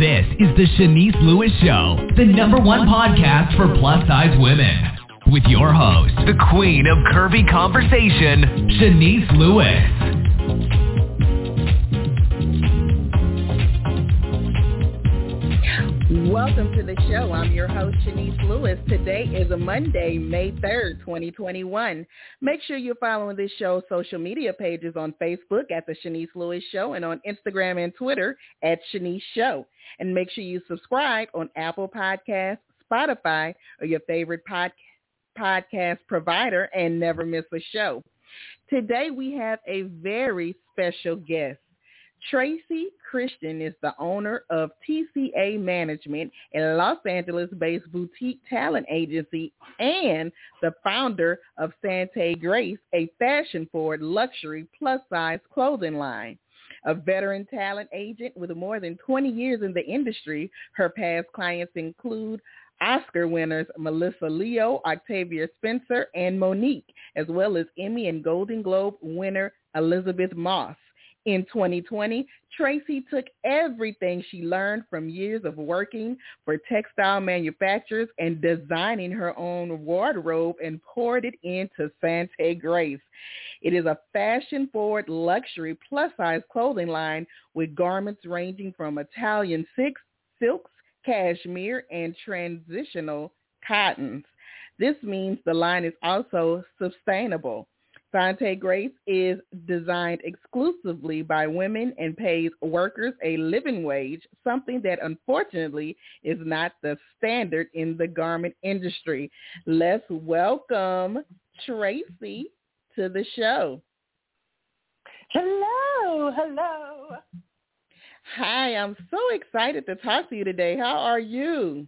This is the Shanice Lewis Show, the number one podcast for plus size women. With your host, the queen of curvy conversation, Shanice Lewis. Welcome to the show. I'm your host, Shanice Lewis. Today is a Monday, May 3rd, 2021. Make sure you're following this show's social media pages on Facebook at The Shanice Lewis Show and on Instagram and Twitter at Shanice Show. And make sure you subscribe on Apple Podcasts, Spotify, or your favorite pod- podcast provider and never miss a show. Today we have a very special guest. Tracy Christian is the owner of TCA Management, a Los Angeles-based boutique talent agency, and the founder of Sante Grace, a fashion-forward luxury plus-size clothing line. A veteran talent agent with more than 20 years in the industry, her past clients include Oscar winners Melissa Leo, Octavia Spencer, and Mo'Nique, as well as Emmy and Golden Globe winner Elizabeth Moss. In 2020, Tracy took everything she learned from years of working for textile manufacturers and designing her own wardrobe and poured it into Sante Grace. It is a fashion-forward luxury plus-size clothing line with garments ranging from Italian silks, cashmere, and transitional cottons. This means the line is also sustainable. Sante Grace is designed exclusively by women and pays workers a living wage, something that unfortunately is not the standard in the garment industry. Let's welcome Tracy to the show. Hello, hello. Hi, I'm so excited to talk to you today. How are you?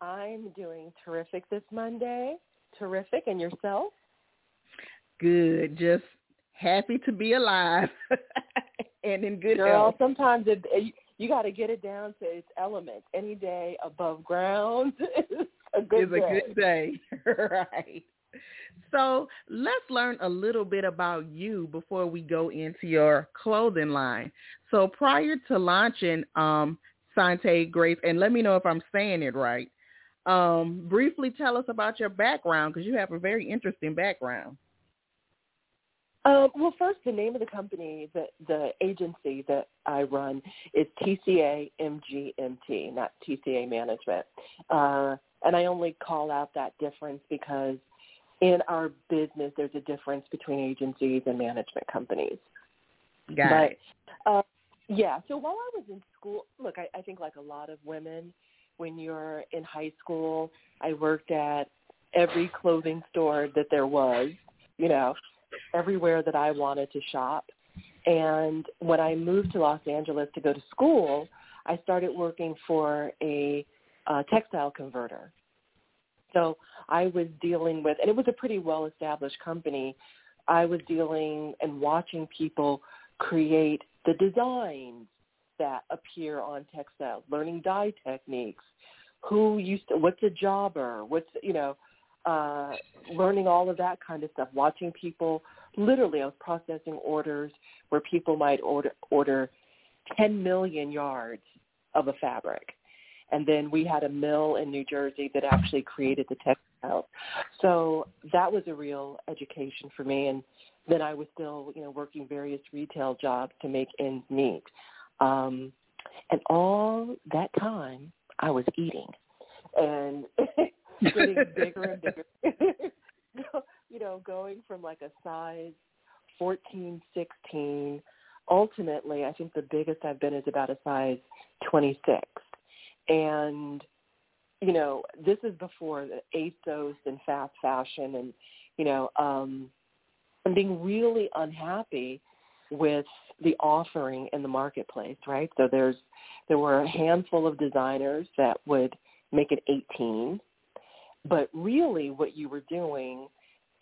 I'm doing terrific this Monday. Terrific. And yourself? Good. Just happy to be alive and in good Girl, health. sometimes it, you, you got to get it down to its elements. Any day above ground is a good It's a day. good day. right. So let's learn a little bit about you before we go into your clothing line. So prior to launching um, Sante Grace, and let me know if I'm saying it right, um, briefly tell us about your background because you have a very interesting background. Um, well, first, the name of the company, the the agency that I run is TCA MGMT, not TCA Management. Uh, and I only call out that difference because in our business, there's a difference between agencies and management companies. Got but, it. Uh, yeah, so while I was in school, look, I, I think like a lot of women, when you're in high school, I worked at every clothing store that there was, you know, everywhere that I wanted to shop. And when I moved to Los Angeles to go to school, I started working for a uh, textile converter. So I was dealing with, and it was a pretty well-established company. I was dealing and watching people create the designs that appear on textiles, learning dye techniques, who used to, what's a jobber, what's, you know, uh, learning all of that kind of stuff, watching people, literally I was processing orders where people might order, order 10 million yards of a fabric. And then we had a mill in New Jersey that actually created the textiles. So that was a real education for me. And then I was still, you know, working various retail jobs to make ends meet. Um, and all that time I was eating and getting bigger and bigger. you know, going from like a size 14, 16. Ultimately, I think the biggest I've been is about a size 26. And, you know, this is before the ASOS and fast fashion and, you know, um, I'm being really unhappy with the offering in the marketplace, right? So there's there were a handful of designers that would make it 18, but really what you were doing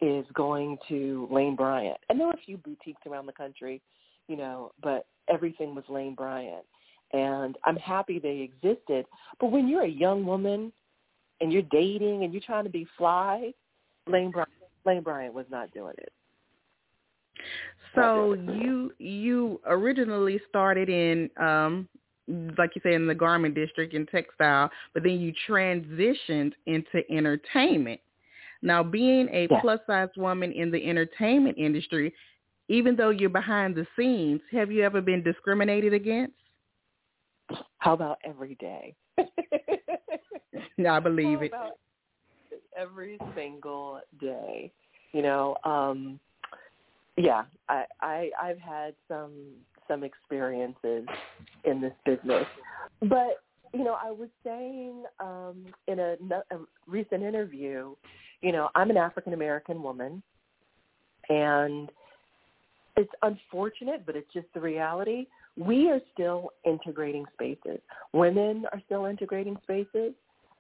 is going to Lane Bryant. And there were a few boutiques around the country, you know, but everything was Lane Bryant. And I'm happy they existed. But when you're a young woman and you're dating and you're trying to be fly, Lane Bryant, Lane Bryant was not doing it. So you you originally started in um like you say, in the garment district and textile, but then you transitioned into entertainment. Now, being a Yes. plus size woman in the entertainment industry, even though you're behind the scenes, have you ever been discriminated against? How about every day? I believe it. every single day. You know, um yeah, I, I I've had some some experiences in this business. But, you know, I was saying um in a, a recent interview, you know, I'm an African American woman and it's unfortunate, but it's just the reality. We are still integrating spaces. Women are still integrating spaces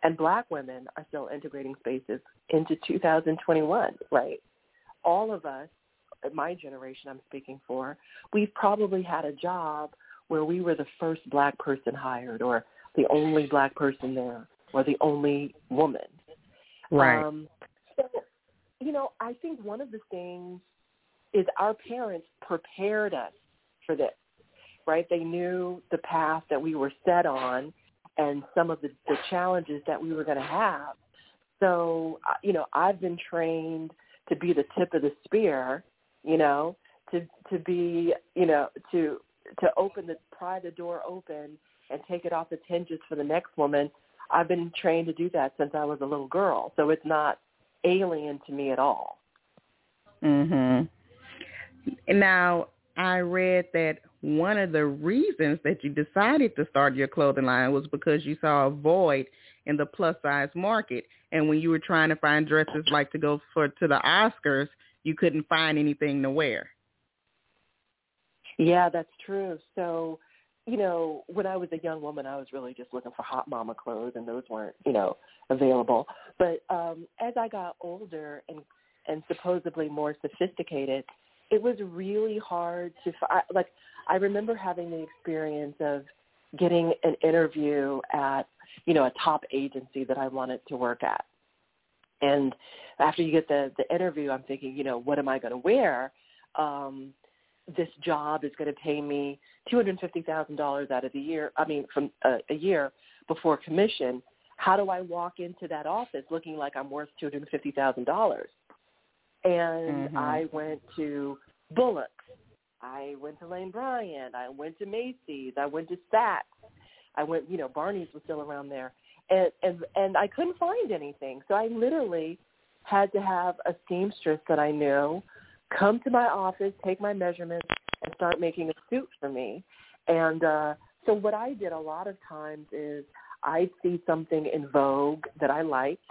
and black women are still integrating spaces into 2021, right? All of us, my generation I'm speaking for, we've probably had a job where we were the first black person hired or the only black person there or the only woman. Right. Um, so, you know, I think one of the things is our parents prepared us for this, right? They knew the path that we were set on and some of the, the challenges that we were going to have. So, uh, you know, I've been trained to be the tip of the spear, you know, to to be, you know, to to open the pry the door open and take it off its hinges for the next woman. I've been trained to do that since I was a little girl, so it's not alien to me at all. Mhm. Now, I read that one of the reasons that you decided to start your clothing line was because you saw a void in the plus size market, and when you were trying to find dresses like to go for to the Oscars, you couldn't find anything to wear. Yeah, that's true. So, you know, when I was a young woman, I was really just looking for hot mama clothes, and those weren't, you know, available. But um, as I got older and and supposedly more sophisticated, it was really hard to find. like. I remember having the experience of getting an interview at, you know, a top agency that I wanted to work at. And after you get the the interview, I'm thinking, you know, what am I going to wear? Um, this job is going to pay me two hundred fifty thousand dollars out of the year. I mean, from uh, a year before commission. How do I walk into that office looking like I'm worth two hundred fifty thousand dollars? And Mhm. I went to Bullock's. I went to Lane Bryant. I went to Macy's. I went to Saks. I went, you know, Barney's was still around there, and and and I couldn't find anything. So I literally had to have a seamstress that I knew come to my office, take my measurements, and start making a suit for me. And uh, so what I did a lot of times is I'd see something in Vogue that I liked.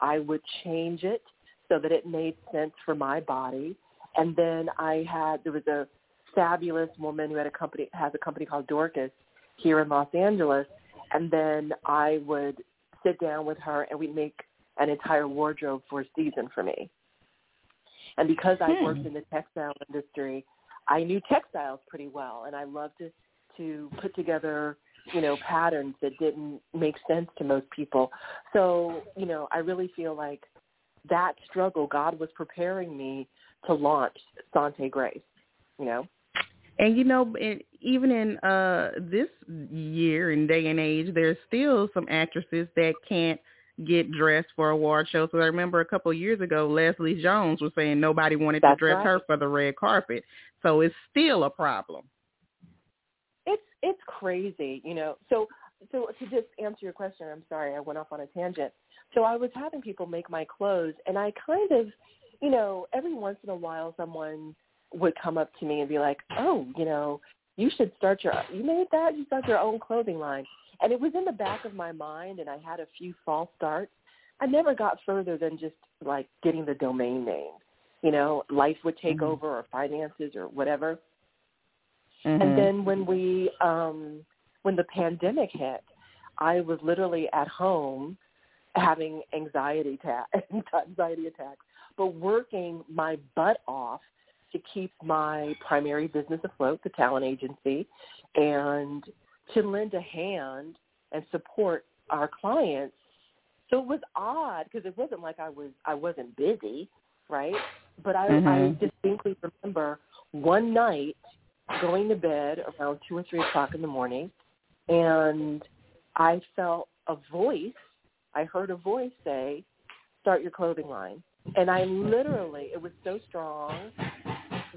I would change it so that it made sense for my body. And then I had, there was a fabulous woman who had a company, has a company called Dorcas here in Los Angeles. And then I would sit down with her and we'd make an entire wardrobe for a season for me. And because I Hmm. worked in the textile industry, I knew textiles pretty well, and I loved to to put together, you know, patterns that didn't make sense to most people. So, you know, I really feel like that struggle, God was preparing me to launch Sante Grace. You know, And you know, it, even in uh this year and day and age, there's still some actresses that can't get dressed for award shows. So I remember a couple of years ago, Leslie Jones was saying nobody wanted That's to dress right. her for the red carpet. So it's still a problem. it's it's crazy, you know. So so to just answer your question, I'm sorry I went off on a tangent. So I was having people make my clothes, and I kind of, you know, every once in a while, someone would come up to me and be like, "Oh, you know, you should start your you made that you start your own clothing line." And it was in the back of my mind, and I had a few false starts. I never got further than just like getting the domain name. You know, life would take Mhm. over or finances or whatever. Mhm. And then when we um when the pandemic hit, I was literally at home having anxiety attack, anxiety attacks, but working my butt off to keep my primary business afloat, the talent agency, and to lend a hand and support our clients. So it was odd because it wasn't like I was I wasn't busy, right? But I, I Mhm. distinctly remember one night going to bed around two or three o'clock in the morning, and I felt a voice. I heard a voice say, "Start your clothing line." And I literally, it was so strong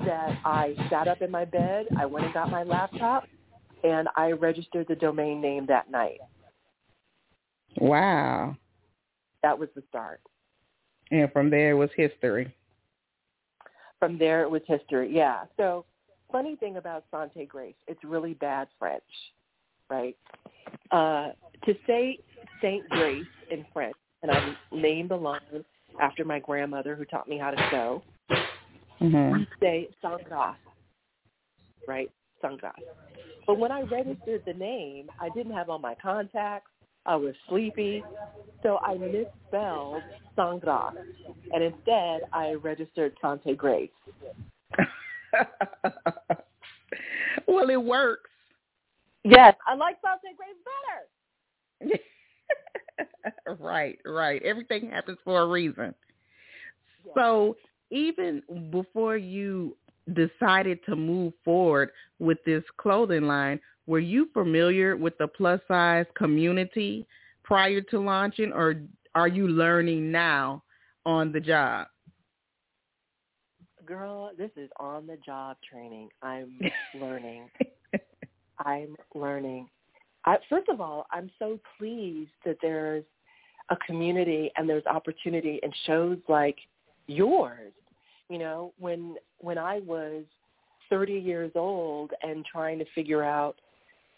that I sat up in my bed. I went and got my laptop, and I registered the domain name that night. Wow. That was the start. And from there it was history. From there it was history. Yeah. So funny thing about Sante Grace, it's really bad French, right? Uh, to say Saint Grace in French, and I named the line after my grandmother who taught me how to sew. Mm-hmm. Say Saint Grace, right? Saint Grace. But when I registered the name, I didn't have all my contacts. I was sleepy, so I misspelled Saint Grace, and instead I registered Sante Grace. well, it works. Yes, I like Sante Grace better. right, right. Everything happens for a reason. Yes. So even before you decided to move forward with this clothing line, were you familiar with the plus size community prior to launching or are you learning now on the job? Girl, this is on the job training. I'm learning. I'm learning. I, first of all, I'm so pleased that there's a community and there's opportunity and shows like yours. You know, when when I was 30 years old and trying to figure out,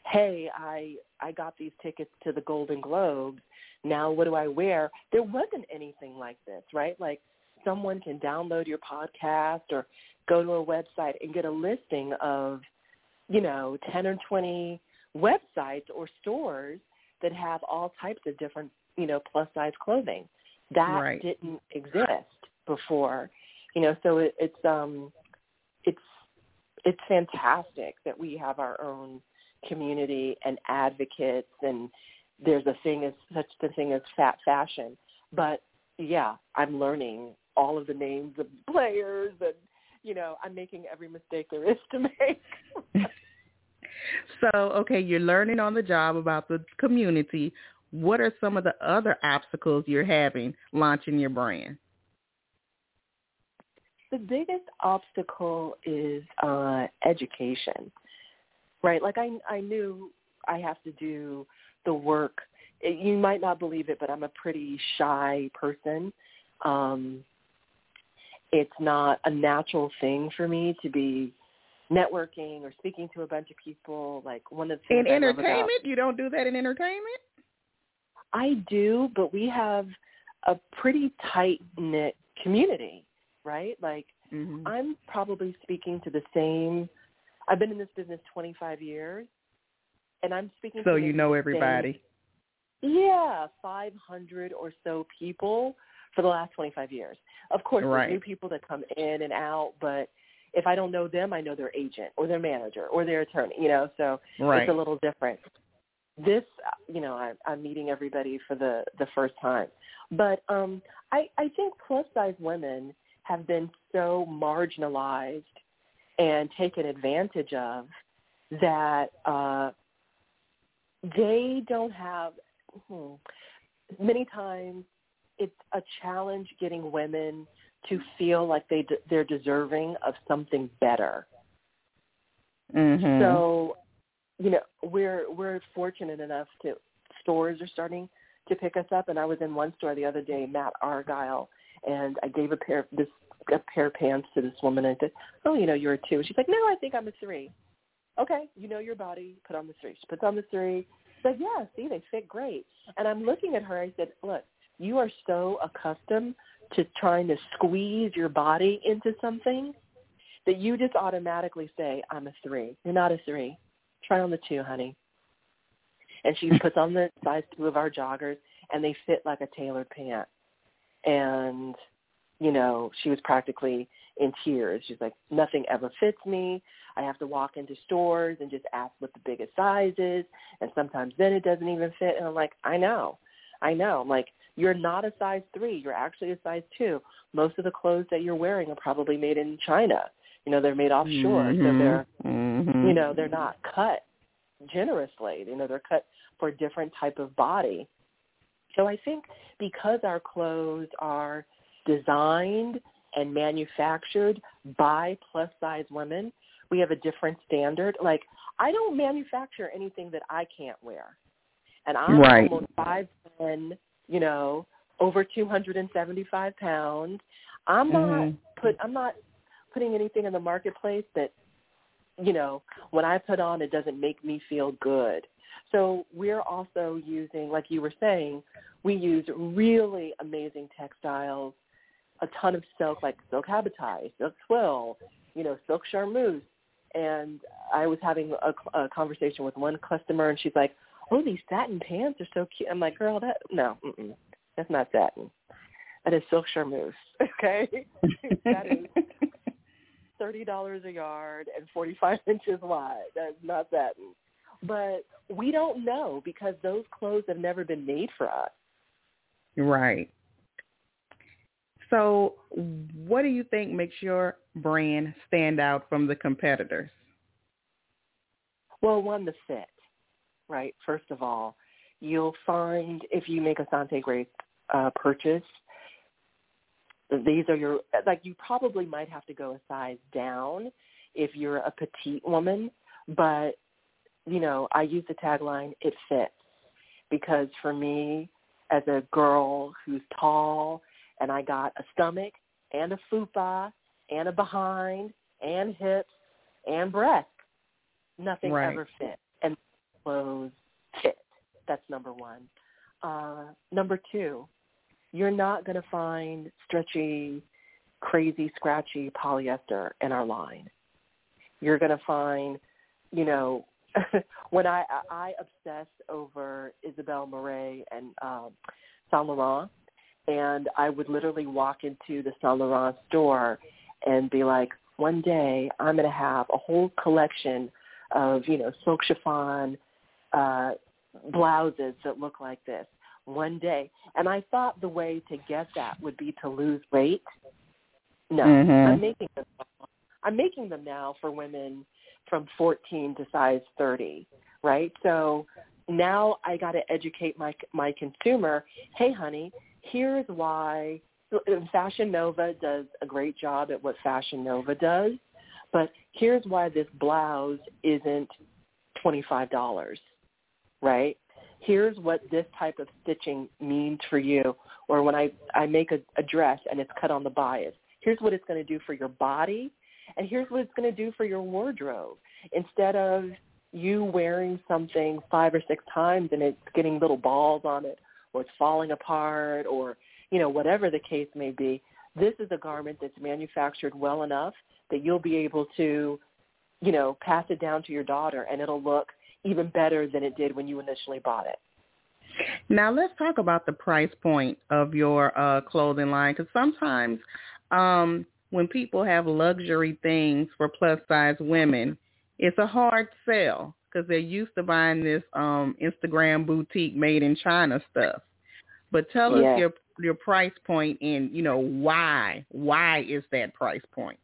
hey, I I got these tickets to the Golden Globes. Now what do I wear? There wasn't anything like this, right? Like someone can download your podcast or go to a website and get a listing of, you know, 10 or 20 websites or stores that have all types of different, you know, plus size clothing. That right. didn't exist before. You know, so it, it's um it's it's fantastic that we have our own community and advocates and there's a thing as such the thing as fat fashion. But yeah, I'm learning all of the names of players and you know i'm making every mistake there is to make. So okay you're learning on the job about the community. What are some of the other obstacles you're having launching your brand the biggest obstacle is uh education right? Like i i knew i have to do the work. You might not believe it but i'm a pretty shy person. Um it's not a natural thing for me to be networking or speaking to a bunch of people. Like one of the things in I entertainment, about, you don't do that in entertainment. I do, but we have a pretty tight knit community, right? Like mm-hmm. I'm probably speaking to the same. I've been in this business 25 years, and I'm speaking. So you know everybody. Same, yeah, 500 or so people for the last 25 years. Of course, right. there's new people that come in and out, but if I don't know them, I know their agent or their manager or their attorney, you know, so right. it's a little different. This, you know, I, I'm meeting everybody for the, the first time. But um, I, I think plus size women have been so marginalized and taken advantage of that uh, they don't have, hmm, many times it's a challenge getting women to feel like they they're deserving of something better. Mm-hmm. So, you know, we're we're fortunate enough to stores are starting to pick us up. And I was in one store the other day, Matt Argyle, and I gave a pair of this a pair of pants to this woman. And I said, "Oh, you know, you're a two. She's like, "No, I think I'm a three. Okay, you know your body. Put on the three. She puts on the three. She's like, "Yeah, see, they fit great." And I'm looking at her. I said, "Look, you are so accustomed to trying to squeeze your body into something that you just automatically say, I'm a three. You're not a three. Try on the two, honey. And she puts on the size two of our joggers and they fit like a tailored pant. And, you know, she was practically in tears. She's like, nothing ever fits me. I have to walk into stores and just ask what the biggest size is. And sometimes then it doesn't even fit. And I'm like, I know. I know. I'm like, you're not a size three. You're actually a size two. Most of the clothes that you're wearing are probably made in China. You know, they're made offshore, mm-hmm. so they're, mm-hmm. you know, they're not cut generously. You know, they're cut for a different type of body. So I think because our clothes are designed and manufactured by plus size women, we have a different standard. Like I don't manufacture anything that I can't wear. And I'm right. almost five ten, you know, over two hundred and seventy five pounds. I'm not mm-hmm. put I'm not putting anything in the marketplace that you know, when I put on it doesn't make me feel good. So we're also using, like you were saying, we use really amazing textiles, a ton of silk, like silk habitai, silk twill, you know, silk charmeuse. And I was having a, a conversation with one customer, and she's like, "Oh, these satin pants are so cute." I'm like, "Girl, that no, mm-mm, that's not satin. That is silk charmeuse. Okay, that is thirty dollars a yard and forty five inches wide. That's not satin. But we don't know because those clothes have never been made for us. Right. So what do you think makes your brand stand out from the competitors? Well, one, the fit, right? First of all, you'll find if you make a Sante Grace uh, purchase, these are your like you probably might have to go a size down if you're a petite woman but you know i use the tagline it fits because for me as a girl who's tall and i got a stomach and a fupa and a behind and hips and breasts nothing right. ever fit and clothes fit that's number one uh number two you're not going to find stretchy, crazy, scratchy polyester in our line. You're going to find, you know, when I I obsess over Isabel Marant and um, Saint Laurent, and I would literally walk into the Saint Laurent store and be like, one day I'm going to have a whole collection of you know silk chiffon uh, blouses that look like this one day. And I thought the way to get that would be to lose weight. No, mm-hmm. I'm making them. I'm making them now for women from 14 to size 30, right? So now I got to educate my my consumer. Hey, honey, here's why. Fashion Nova does a great job at what Fashion Nova does, but here's why this blouse isn't twenty five dollars, right? here's what this type of stitching means for you. Or when I, I make a, a dress and it's cut on the bias, here's what it's going to do for your body, and here's what it's going to do for your wardrobe. Instead of you wearing something five or six times and it's getting little balls on it, or it's falling apart, or you know whatever the case may be, this is a garment that's manufactured well enough that you'll be able to, you know, pass it down to your daughter, and it'll look even better than it did when you initially bought it. Now let's talk about the price point of your uh, clothing line because sometimes um, when people have luxury things for plus size women, it's a hard sell because they're used to buying this um, Instagram boutique made in China stuff. But tell yeah. us your your price point and you know why why is that price point?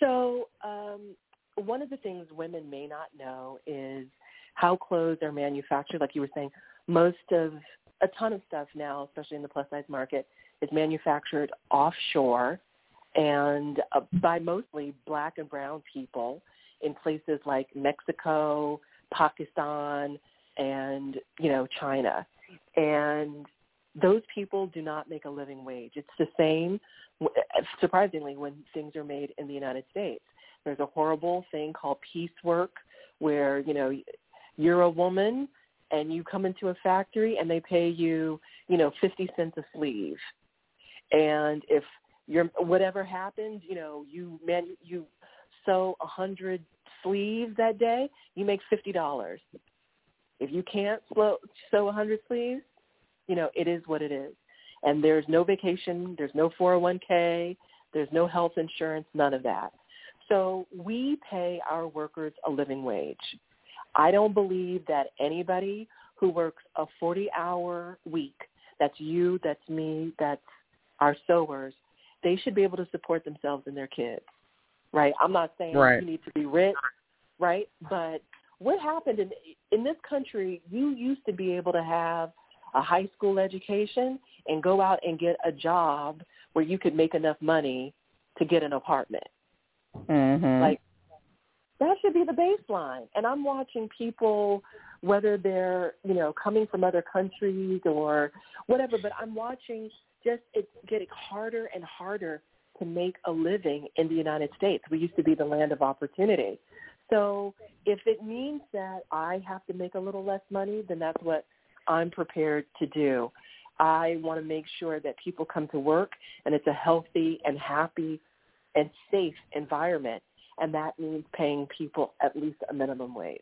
So um, one of the things women may not know is how clothes are manufactured. Like you were saying, most of a ton of stuff now, especially in the plus size market, is manufactured offshore and uh, by mostly black and brown people in places like Mexico, Pakistan, and you know China. And those people do not make a living wage. It's the same, surprisingly, when things are made in the United States. There's a horrible thing called piecework where, you know, you're a woman and you come into a factory and they pay you, you know, 50 cents a sleeve. And if you're whatever happens, you know, you man you sew a hundred sleeves that day, you make fifty dollars. If you can't sew a hundred sleeves, you know, it is what it is. And there's no vacation, there's no 401k, there's no health insurance, none of that. So we pay our workers a living wage. I don't believe that anybody who works a 40-hour week, that's you, that's me, that's our sewers, they should be able to support themselves and their kids, right? I'm not saying right. you need to be rich, right? But what happened in in this country? You used to be able to have a high school education and go out and get a job where you could make enough money to get an apartment. Mhm. Like that should be the baseline. And I'm watching people, whether they're you know coming from other countries or whatever, but I'm watching just it's getting harder and harder to make a living in the United States. We used to be the land of opportunity. So if it means that I have to make a little less money, then that's what I'm prepared to do. I want to make sure that people come to work and it's a healthy and happy and safe environment. And that means paying people at least a minimum wage.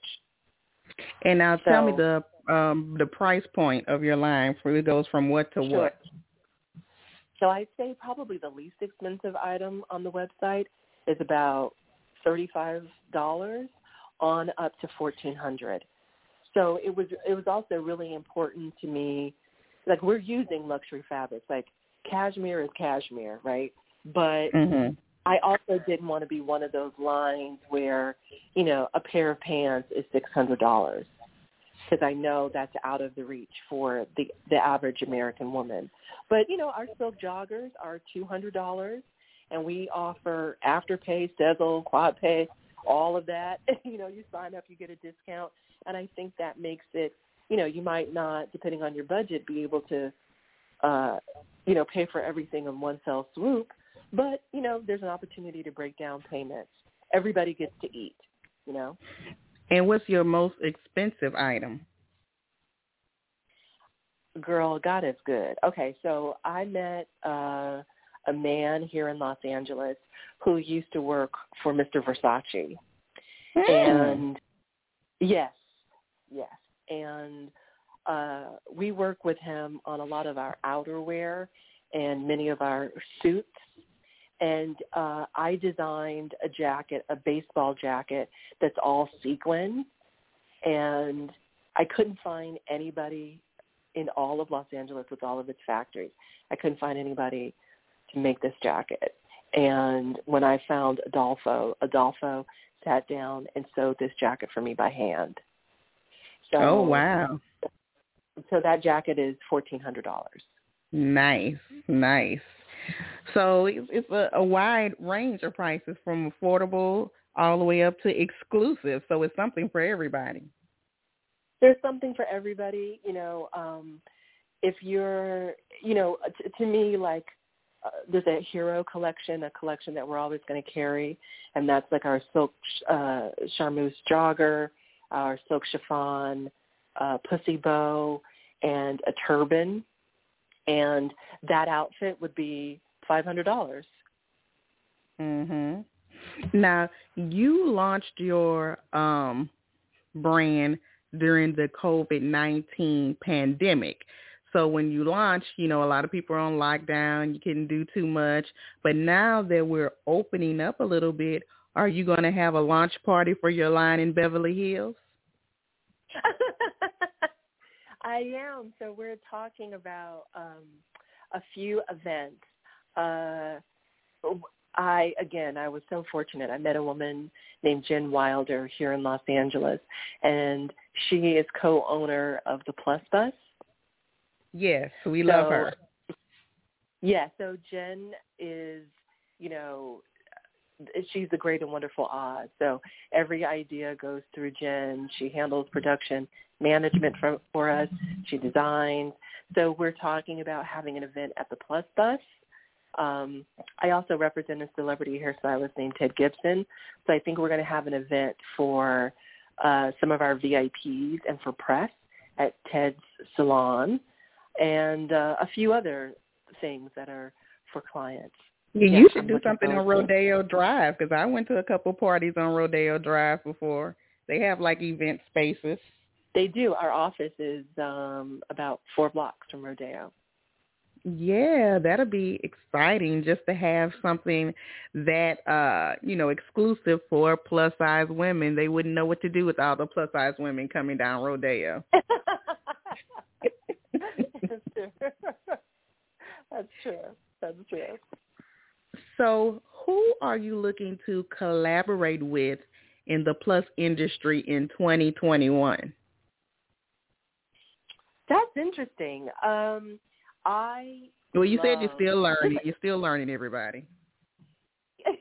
And now tell me the um the price point of your line. It goes from what to Sure. what? So I'd say probably the least expensive item on the website is about thirty-five dollars on up to fourteen hundred. So it was it was also really important to me, like we're using luxury fabrics, like cashmere is cashmere, right? But Mhm. I also didn't want to be one of those lines where, you know, a pair of pants is six hundred dollars because I know that's out of the reach for the the average American woman. But you know, our silk joggers are two hundred dollars, and we offer afterpay, Sezzle, quad pay, all of that. you know, you sign up, you get a discount, and I think that makes it. You know, you might not, depending on your budget, be able to, uh, you know, pay for everything in one fell swoop. But you know, there's an opportunity to break down payments. Everybody gets to eat. You know. And what's your most expensive item? Girl, God is good. Okay, so I met uh, a man here in Los Angeles who used to work for Mr. Versace. Hmm. And yes, yes. And uh, we work with him on a lot of our outerwear and many of our suits. And uh, I designed a jacket, a baseball jacket that's all sequin. And I couldn't find anybody in all of Los Angeles with all of its factories. I couldn't find anybody to make this jacket. And when I found Adolfo, Adolfo sat down and sewed this jacket for me by hand. So, oh wow. So that jacket is fourteen hundred dollars. Nice, nice. So it's, it's a, a wide range of prices from affordable all the way up to exclusive. So it's something for everybody. There's something for everybody, you know. Um, if you're, you know, t- to me, like uh, there's a hero collection, a collection that we're always going to carry, and that's like our silk uh, charmeuse jogger, our silk chiffon, uh, pussy bow, and a turban, and that outfit would be five hundred dollars. Mhm. Now, you launched your um brand during the COVID-19 pandemic. So when you launched, you know, a lot of people are on lockdown, you couldn't do too much, but now that we're opening up a little bit, are you going to have a launch party for your line in Beverly Hills? I am. So we're talking about um, a few events. Uh, I again, I was so fortunate. I met a woman named Jen Wilder here in Los Angeles, and she is co-owner of the Plus Bus. Yes, we love her. Yeah. So Jen is, you know, she's the great and wonderful Oz. So every idea goes through Jen. She handles production management for, for us. She designs. So we're talking about having an event at the Plus Bus. Um, I also represent a celebrity hairstylist named Ted Gibson. So I think we're going to have an event for uh, some of our VIPs and for press at Ted's Salon and uh, a few other things that are for clients. Yeah, Yeah, you should I'm do something on. Rodeo Drive because I went to a couple parties on Rodeo Drive before. They have like event spaces. They do. Our office is um, about four blocks from Rodeo. Yeah, that'll be exciting just to have something that uh, you know, exclusive for plus size women. They wouldn't know what to do with all the plus size women coming down Rodeo. That's true. That's true. That's true. So, who are you looking to collaborate with in the plus industry in 2021? That's interesting. Um, I well, you love... said you're still learning. You're still learning, everybody.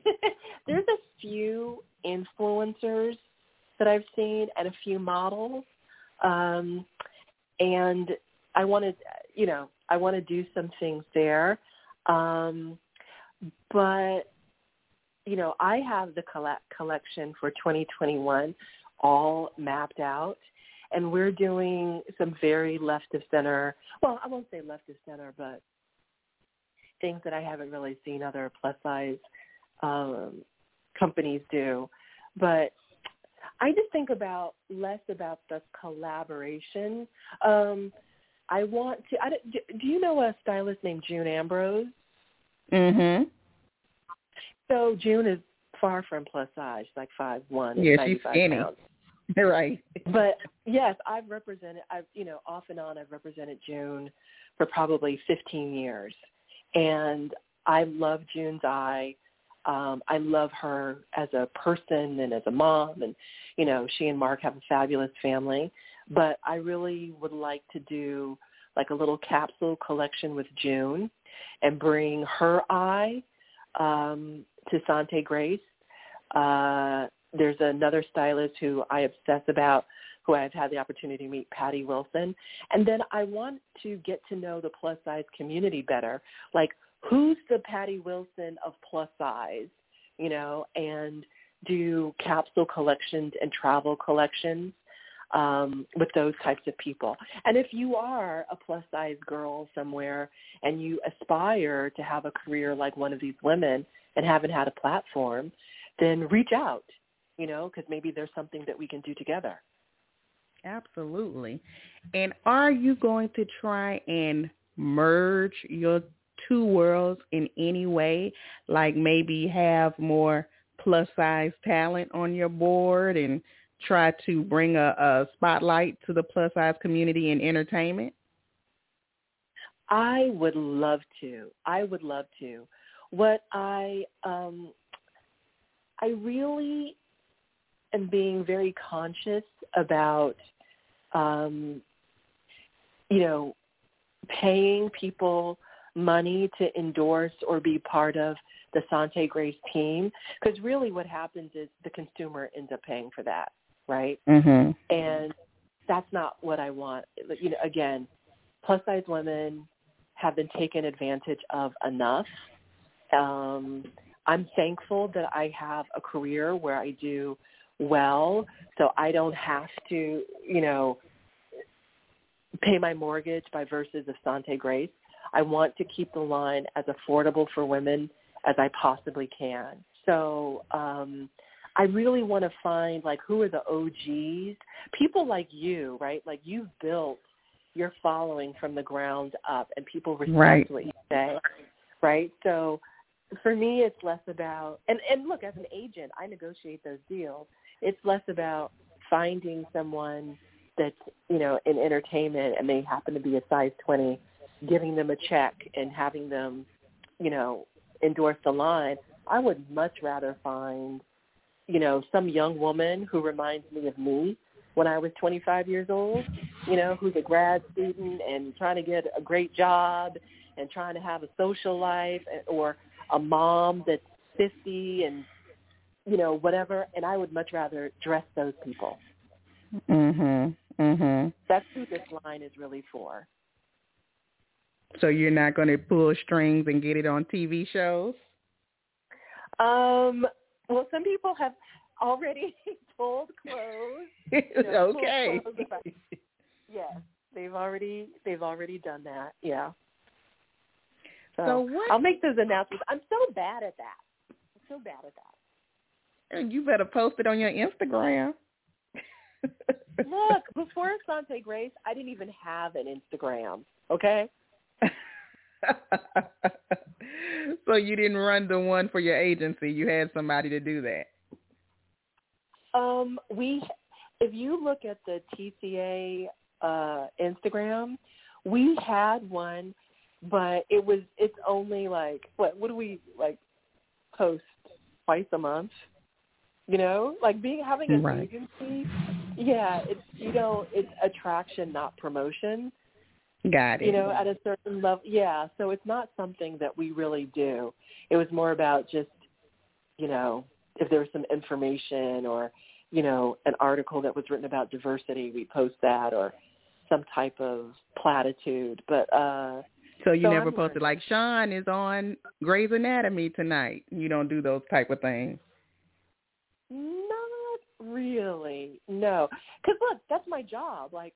There's a few influencers that I've seen and a few models, um, and I want to, you know, I want to do some things there. Um, but you know, I have the collect- collection for 2021 all mapped out, and we're doing some very left of center. Well, I won't say left of center, but things that I haven't really seen other plus size um, companies do. But I just think about less about the collaboration. Um, I want to. I, do you know a stylist named June Ambrose? Mhm. So June is far from plus size, like five one. Yeah, she's skinny. Pounds. right. But yes, I've represented. I've you know off and on. I've represented June for probably 15 years, and I love June's eye. Um, I love her as a person and as a mom, and you know she and Mark have a fabulous family. But I really would like to do like a little capsule collection with June, and bring her eye um, to Sante Grace. Uh, there's another stylist who I obsess about, who I've had the opportunity to meet, Patti Wilson. And then I want to get to know the plus size community better. Like, who's the Patti Wilson of plus size, you know, and do capsule collections and travel collections um, with those types of people. And if you are a plus size girl somewhere and you aspire to have a career like one of these women and haven't had a platform, then reach out, you know, because maybe there's something that we can do together. Absolutely. And are you going to try and merge your two worlds in any way? Like maybe have more plus size talent on your board and try to bring a, a spotlight to the plus size community in entertainment? I would love to. I would love to. What I um I really am being very conscious about um you know paying people money to endorse or be part of the Sante Grace team because really what happens is the consumer ends up paying for that right? Mm-hmm. And that's not what I want. You know, again, plus size women have been taken advantage of enough. Um, I'm thankful that I have a career where I do well, so I don't have to, you know, pay my mortgage by verses of Sante Grace. I want to keep the line as affordable for women as I possibly can. So um, I really want to find like who are the OGs, people like you, right? Like you've built your following from the ground up, and people respect right. what you say, right? So for me, it's less about and and look as an agent, I negotiate those deals. It's less about finding someone that's you know in entertainment and they happen to be a size twenty, giving them a check and having them, you know, endorse the line. I would much rather find you know, some young woman who reminds me of me when I was 25 years old, you know, who's a grad student and trying to get a great job and trying to have a social life eh, or a mom that's 50 and, you know, whatever. And I would much rather dress those people. Mhm. Mhm. That's who this line is really for. So you're not going to pull strings and get it on TV shows? Um, well, some people have already pulled clothes. You know, okay. Clothes yes, they've already they've already done that. Yeah. So, so what? I'll make those announcements. I'm so bad at that. I'm so bad at that. And you better post it on your Instagram. Look, before Sante Grace, I didn't even have an Instagram. Okay. so you didn't run the one for your agency. You had somebody to do that. Um, we, if you look at the TCA uh, Instagram, we had one, but it was it's only like what what do we like post twice a month? You know, like being having an Right. agency. Yeah, it's you know, it's attraction, not promotion. Got it. You know, at a certain level. Yeah, so it's not something that we really do. It was more about just, you know, if there was some information or, you know, an article that was written about diversity, we post that or some type of platitude. But uh so you so never I'm posted learning. like Sean is on Grey's Anatomy tonight. You don't do those type of things. Really. No. Because look, that's my job. Like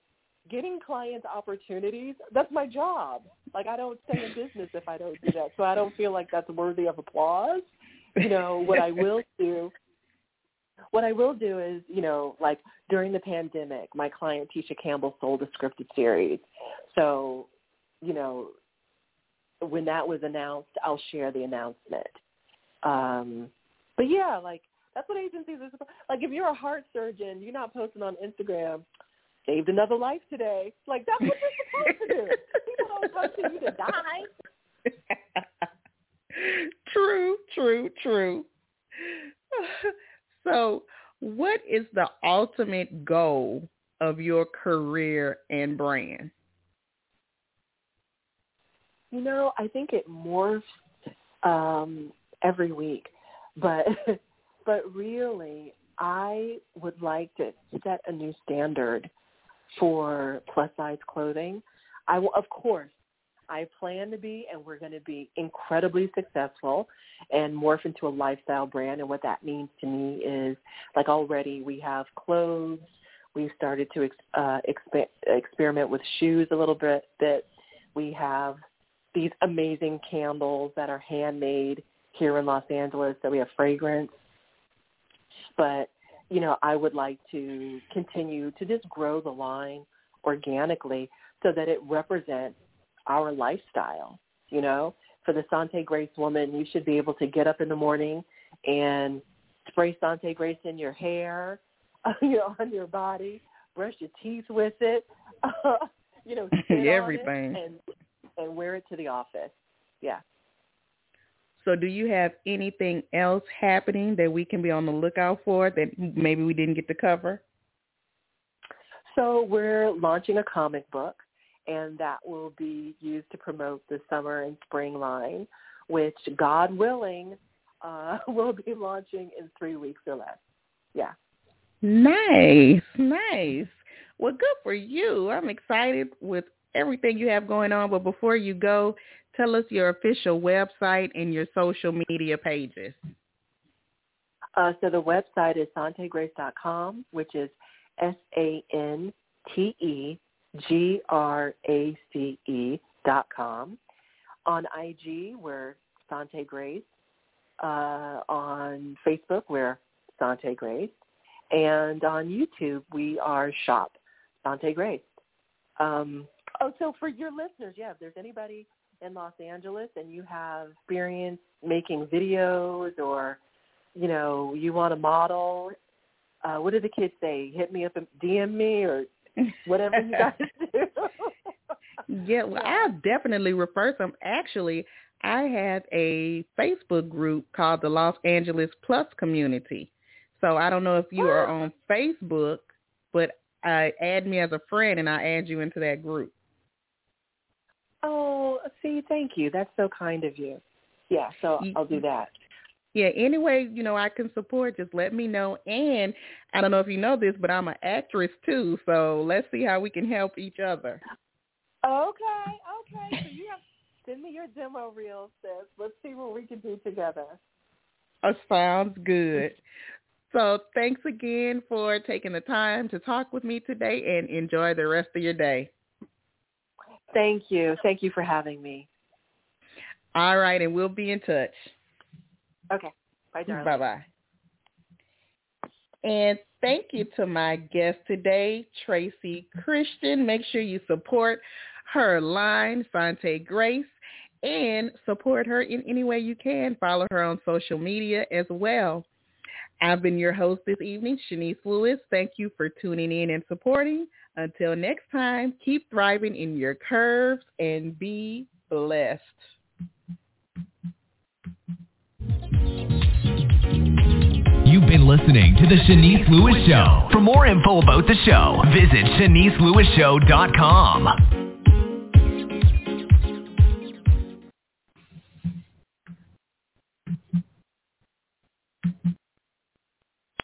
getting clients opportunities, that's my job. Like I don't stay in business if I don't do that. So I don't feel like that's worthy of applause. You know, what I will do what I will do is, you know, like during the pandemic, my client Tisha Campbell sold a scripted series. So, you know, when that was announced, I'll share the announcement. Um, but yeah, like that's what agencies are supposed. Like if you're a heart surgeon, you're not posting on Instagram. Saved another life today. Like that's what you're supposed to do. People don't come to you to die. true, true, true. So, what is the ultimate goal of your career and brand? You know, I think it morphs um, every week, but but really, I would like to set a new standard for plus size clothing. I will, of course, I plan to be, and we're going to be incredibly successful and morph into a lifestyle brand. And what that means to me is, like already we have clothes. We've started to uh, exp- experiment with shoes a little bit. That we have these amazing candles that are handmade here in Los Angeles. That we have fragrance. But you know, I would like to continue to just grow the line organically so that it represents our lifestyle. You know, for the Sante Grace woman, you should be able to get up in the morning and spray Sante Grace in your hair, you know, on your body, brush your teeth with it, you know, Everything. and and wear it to the office. Yeah. So, do you have anything else happening that we can be on the lookout for that maybe we didn't get to cover? So we're launching a comic book, and that will be used to promote the summer and spring line, which, God willing, uh, will be launching in three weeks or less. Yeah. Nice, nice. Well, good for you. I'm excited with everything you have going on. But before you go, tell us your official website and your social media pages. Uh, so the website is santegrace.com, which is S-A-N-T-E-G-R-A-C-E dot com. On IG, we're Sante Grace. Uh, on Facebook, we're Sante Grace. And on YouTube, we are Shop Sante Grace. Um, oh, so for your listeners, yeah, if there's anybody in Los Angeles and you have experience making videos or, you know, you want to model, uh, what do the kids say? Hit me up and DM me or whatever you guys do. Yeah, well, I'll definitely refer some. Actually, I have a Facebook group called the Los Angeles Plus Community. So I don't know if you are on Facebook, but uh, add me as a friend and I'll add you into that group. See, thank you. That's so kind of you. Yeah, so I'll do that. Yeah, anyway, you know, I can support, just let me know. And I don't know if you know this, but I'm an actress too. So let's see how we can help each other. Okay, okay. So you have send me your demo reel, sis. Let's see what we can do together. Oh, sounds good. So thanks again for taking the time to talk with me today and enjoy the rest of your day. Thank you. Thank you for having me. All right, and we'll be in touch. Okay. Bye, darling. Bye-bye. And thank you to my guest today, Tracy Christian. Make sure you support her line, Sante Grace, and support her in any way you can. Follow her on social media as well. I've been your host this evening, Shanice Lewis. Thank you for tuning in and supporting. Until next time, keep thriving in your curves and be blessed. You've been listening to The Shanice Lewis Show. For more info about the show, visit ShaniceLewisShow.com.